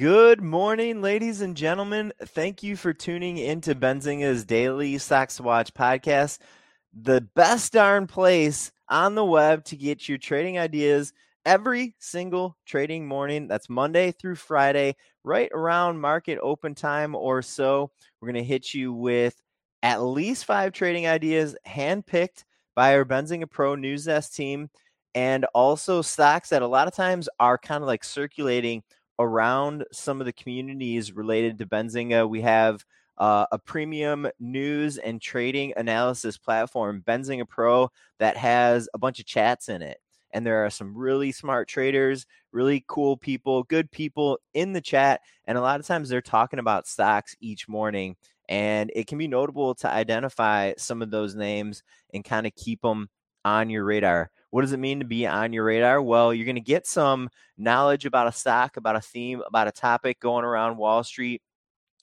Good morning, ladies and gentlemen. Thank you for tuning into Benzinga's Daily Stocks Watch podcast, the best darn place on the web to get your trading ideas every single trading morning. That's Monday through Friday, right around market open time or so. We're going to hit you with at least five trading ideas handpicked by our Benzinga Pro News Desk team, and also stocks that a lot of times are kind of like circulating around some of the communities related to Benzinga. We have uh, a premium news and trading analysis platform, Benzinga Pro, that has a bunch of chats in it. And there are some really smart traders, really cool people, good people in the chat. And a lot of times they're talking about stocks each morning. And it can be notable to identify some of those names and kind of keep them on your radar. What does it mean to be on your radar? Well, you're going to get some knowledge about a stock, about a theme, about a topic going around Wall Street.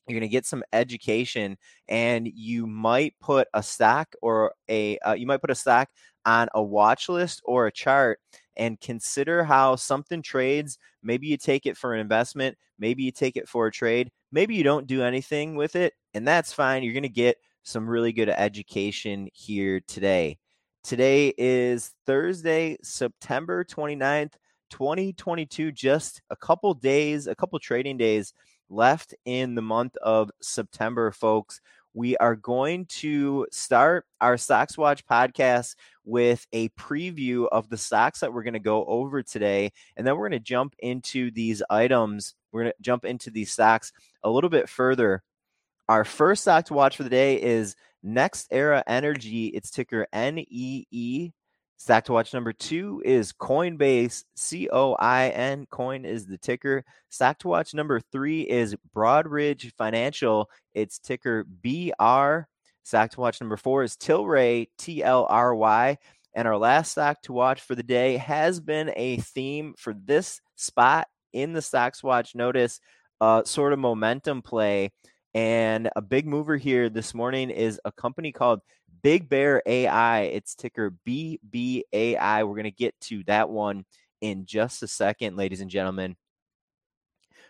You're going to get some education, and you might put a stock or a uh, you might put a stock on a watch list or a chart and consider how something trades. Maybe you take it for an investment, maybe you take it for a trade, maybe you don't do anything with it, and that's fine. You're going to get some really good education here today. Today is Thursday, September 29th, 2022. Just a couple days, a couple trading days left in the month of September, folks. We are going to start our Stocks Watch podcast with a preview of the stocks that we're going to go over today. And then we're going to jump into these items. We're going to jump into these stocks a little bit further. Our first stock to watch for the day is NextEra Energy, its ticker NEE. Stock to watch number two is Coinbase, C O I N. Coin is the ticker. Stock to watch number three is Broadridge Financial, its ticker BR. Stock to watch number four is Tilray, T L R Y. And our last stock to watch for the day has been a theme for this spot in the Stocks Watch notice, uh, sort of momentum play. And a big mover here this morning is a company called Big Bear AI. It's ticker BBAI. We're going to get to that one in just a second, ladies and gentlemen.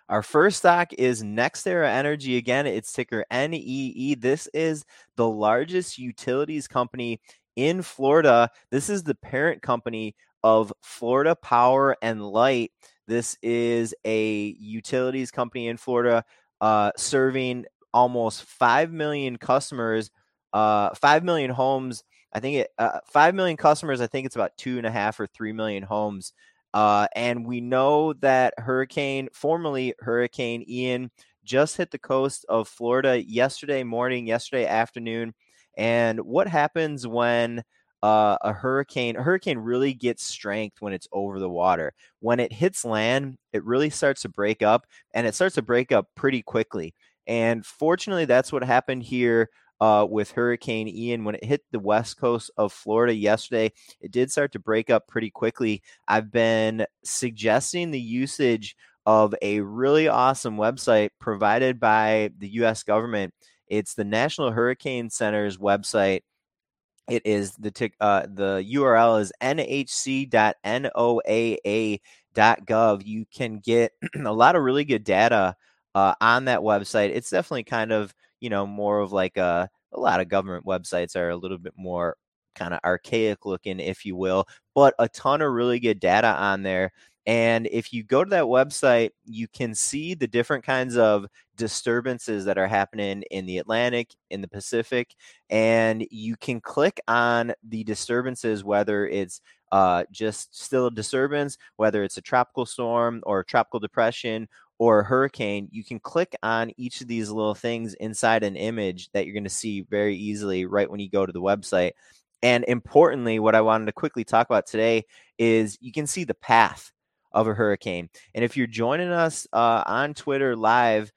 Our first stock is NextEra Energy. Again, it's ticker NEE. This is the largest utilities company in Florida. This is the parent company of Florida Power and Light. This is a utilities company in Florida uh, serving almost 5 million customers, uh, 5 million homes. I think it, uh, 5 million customers, I think it's about two and a half or 3 million homes. Uh, and we know that Hurricane, formerly Hurricane Ian, just hit the coast of Florida yesterday morning, yesterday afternoon. And what happens when uh, a hurricane, a hurricane really gets strength when it's over the water. When it hits land, it really starts to break up, and it starts to break up pretty quickly. And fortunately, that's what happened here uh, with Hurricane Ian. When it hit the west coast of Florida yesterday, it did start to break up pretty quickly. I've been suggesting the usage of a really awesome website provided by the U.S. government. It's the National Hurricane Center's website. It is the tick, uh, the URL is nhc.noaa.gov. You can get a lot of really good data uh, on that website. It's definitely kind of, you know, more of like a, a lot of government websites are a little bit more kind of archaic looking, if you will, but a ton of really good data on there. And if you go to that website, you can see the different kinds of disturbances that are happening in the Atlantic, in the Pacific, and you can click on the disturbances, whether it's uh, just still a disturbance, whether it's a tropical storm or a tropical depression or a hurricane, you can click on each of these little things inside an image that you're going to see very easily right when you go to the website. And importantly, what I wanted to quickly talk about today is you can see the path of a hurricane. And if you're joining us uh, on Twitter live,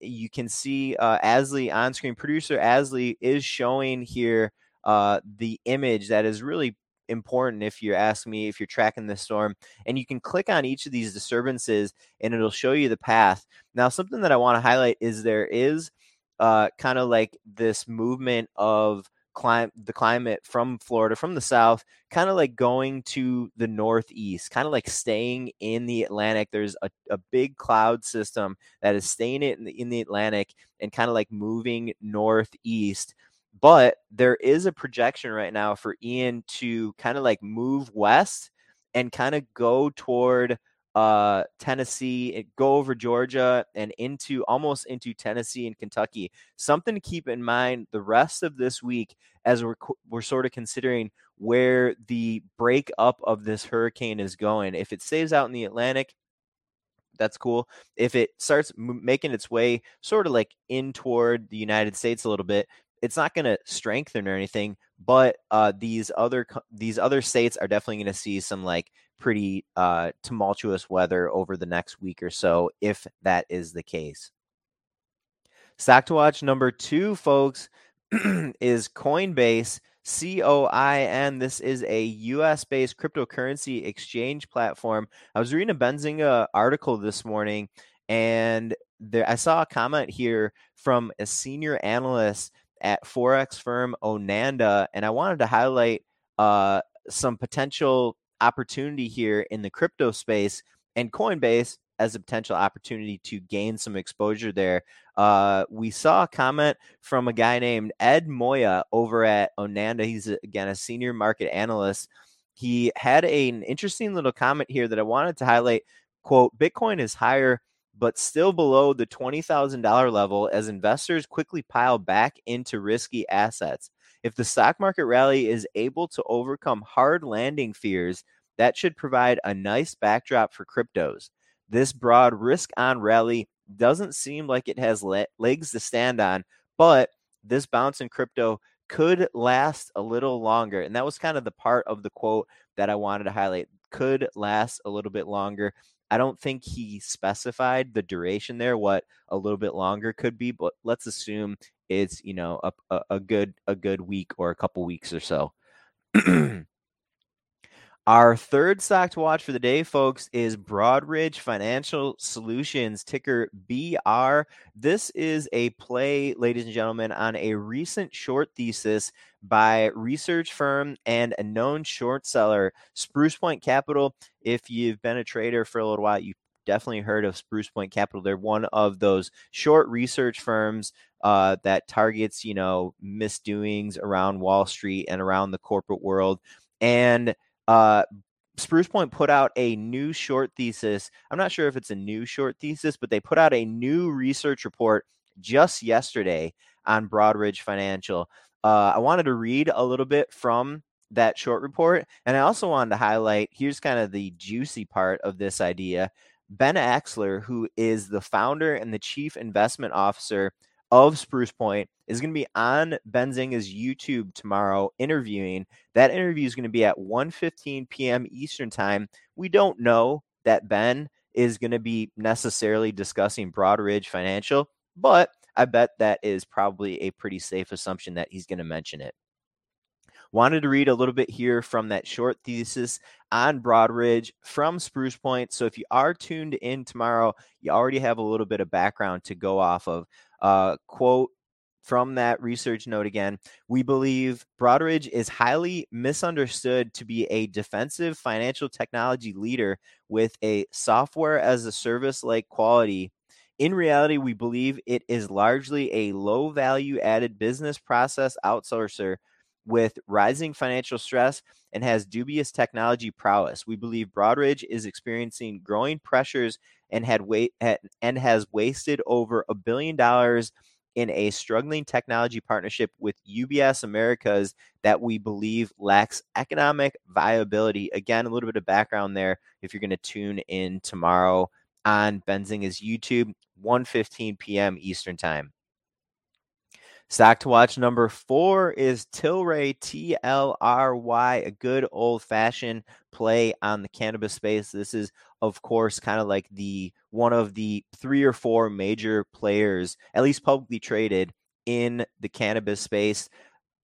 you can see uh, Asley on screen. Producer Asley is showing here uh, the image that is really important if you're asking me if you're tracking the storm. And you can click on each of these disturbances and it'll show you the path. Now, something that I want to highlight is there is uh, kind of like this movement of climate the climate from Florida from the south kind of like going to the northeast kind of like staying in the Atlantic there's a, a big cloud system that is staying in the, in the Atlantic and kind of like moving northeast but there is a projection right now for Ian to kind of like move west and kind of go toward uh, Tennessee, go over Georgia and into almost into Tennessee and Kentucky. Something to keep in mind the rest of this week as we're we're sort of considering where the breakup of this hurricane is going. If it stays out in the Atlantic, that's cool. If it starts m- making its way sort of like in toward the United States a little bit, it's not going to strengthen or anything, but uh, these other these other states are definitely going to see some like pretty uh, tumultuous weather over the next week or so, if that is the case. Stock to watch number two, folks, is Coinbase. C O I N. This is a US based cryptocurrency exchange platform. I was reading a Benzinga article this morning and there I saw a comment here from a senior analyst at Forex firm OANDA, and I wanted to highlight uh, some potential opportunity here in the crypto space and Coinbase as a potential opportunity to gain some exposure there. Uh, we saw a comment from a guy named Ed Moya over at OANDA. He's again a senior market analyst. He had an interesting little comment here that I wanted to highlight. Quote: Bitcoin is higher, but still below the twenty thousand dollar level as investors quickly pile back into risky assets. If the stock market rally is able to overcome hard landing fears, that should provide a nice backdrop for cryptos. This broad risk on rally doesn't seem like it has le- legs to stand on, but this bounce in crypto could last a little longer. And that was kind of the part of the quote that I wanted to highlight. Could last a little bit longer. I don't think he specified the duration there, what a little bit longer could be, but let's assume it's you know a, a, good a good week or a couple weeks or so. Our third stock to watch for the day, folks, is Broadridge Financial Solutions, ticker BR. This is a play, ladies and gentlemen, on a recent short thesis by research firm and a known short seller, Spruce Point Capital. If you've been a trader for a little while, you've definitely heard of Spruce Point Capital. They're one of those short research firms uh, that targets, you know, misdoings around Wall Street and around the corporate world. And uh, Spruce Point put out a new short thesis. I'm not sure if it's a new short thesis, but they put out a new research report just yesterday on Broadridge Financial. Uh, I wanted to read a little bit from that short report, and I also wanted to highlight here's kind of the juicy part of this idea. Ben Axler, who is the founder and the chief investment officer of Spruce Point is going to be on Benzinga's YouTube tomorrow interviewing. That interview is going to be at 1:15 p.m. Eastern Time. We don't know that Ben is going to be necessarily discussing Broadridge Financial, but I bet that is probably a pretty safe assumption that he's going to mention it. Wanted to read a little bit here from that short thesis on Broadridge from Spruce Point. So if you are tuned in tomorrow, you already have a little bit of background to go off of. Uh, quote from that research note again, we believe Broadridge is highly misunderstood to be a defensive financial technology leader with a software as a service like quality. In reality, we believe it is largely a low value added business process outsourcer with rising financial stress and has dubious technology prowess. We believe Broadridge is experiencing growing pressures and had wait and has wasted over a billion dollars in a struggling technology partnership with UBS Americas that we believe lacks economic viability. Again, a little bit of background there if you're going to tune in tomorrow on Benzinga's YouTube, 1:15 p.m. Eastern Time. Stock to watch number four is Tilray T L R Y, a good old fashioned play on the cannabis space. This is, of course, kind of like the one of the three or four major players, at least publicly traded, in the cannabis space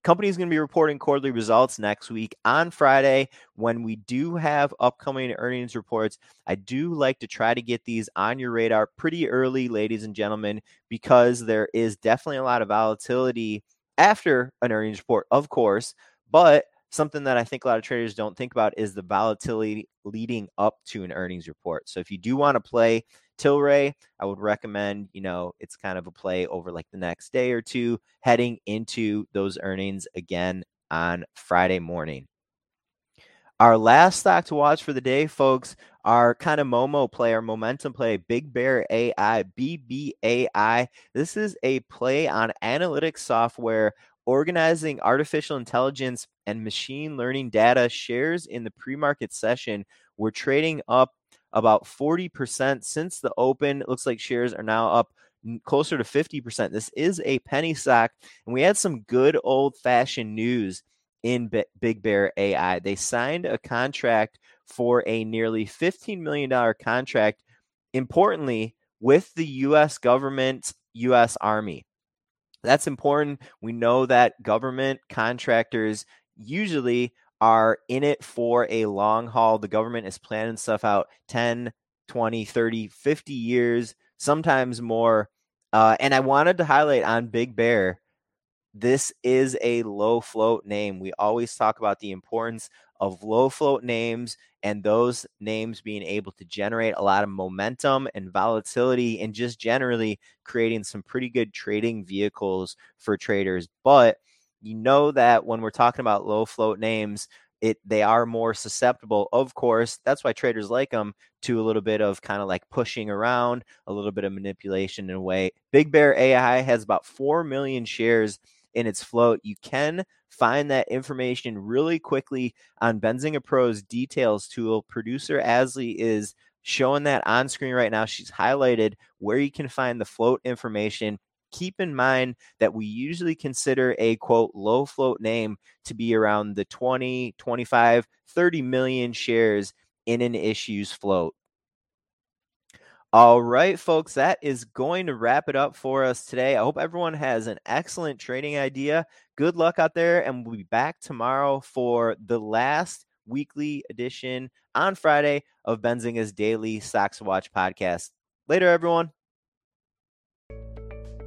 company is going to be reporting quarterly results next week on Friday when we do have upcoming earnings reports. I do like to try to get these on your radar pretty early, ladies and gentlemen, because there is definitely a lot of volatility after an earnings report, of course, but something that I think a lot of traders don't think about is the volatility leading up to an earnings report. So if you do want to play Tilray, I would recommend, you know, it's kind of a play over like the next day or two heading into those earnings again on Friday morning. Our last stock to watch for the day, folks, our kind of Momo play, our momentum play, Big Bear AI, BBAI. This is a play on analytics software organizing artificial intelligence and machine learning data shares in the pre-market session we're trading up about 40% since the open. It looks like shares are now up closer to 50% this is a penny stock and we had some good old fashioned news in B- big bear ai they signed a contract for a nearly $15 million contract importantly with the us government us army. That's important. We know that government contractors usually are in it for a long haul. The government is planning stuff out 10, 20, 30, 50 years, sometimes more. Uh, and I wanted to highlight on Big Bear this is a low float name. We always talk about the importance of low float names and those names being able to generate a lot of momentum and volatility and just generally creating some pretty good trading vehicles for traders. But you know that when we're talking about low float names, it they are more susceptible of course that's why traders like them to a little bit of kind of like pushing around a little bit of manipulation in a way big bear ai has about 4 million shares in its float. You can find that information really quickly on Benzinga Pro's details tool. Producer Asley is showing that on screen right now. She's highlighted where you can find the float information. Keep in mind that we usually consider a quote low float name to be around the 20, 25, 30 million shares in an issues float. All right, folks, that is going to wrap it up for us today. I hope everyone has an excellent trading idea. Good luck out there, and we'll be back tomorrow for the last weekly edition on Friday of Benzinga's daily Stocks Watch podcast. Later, everyone.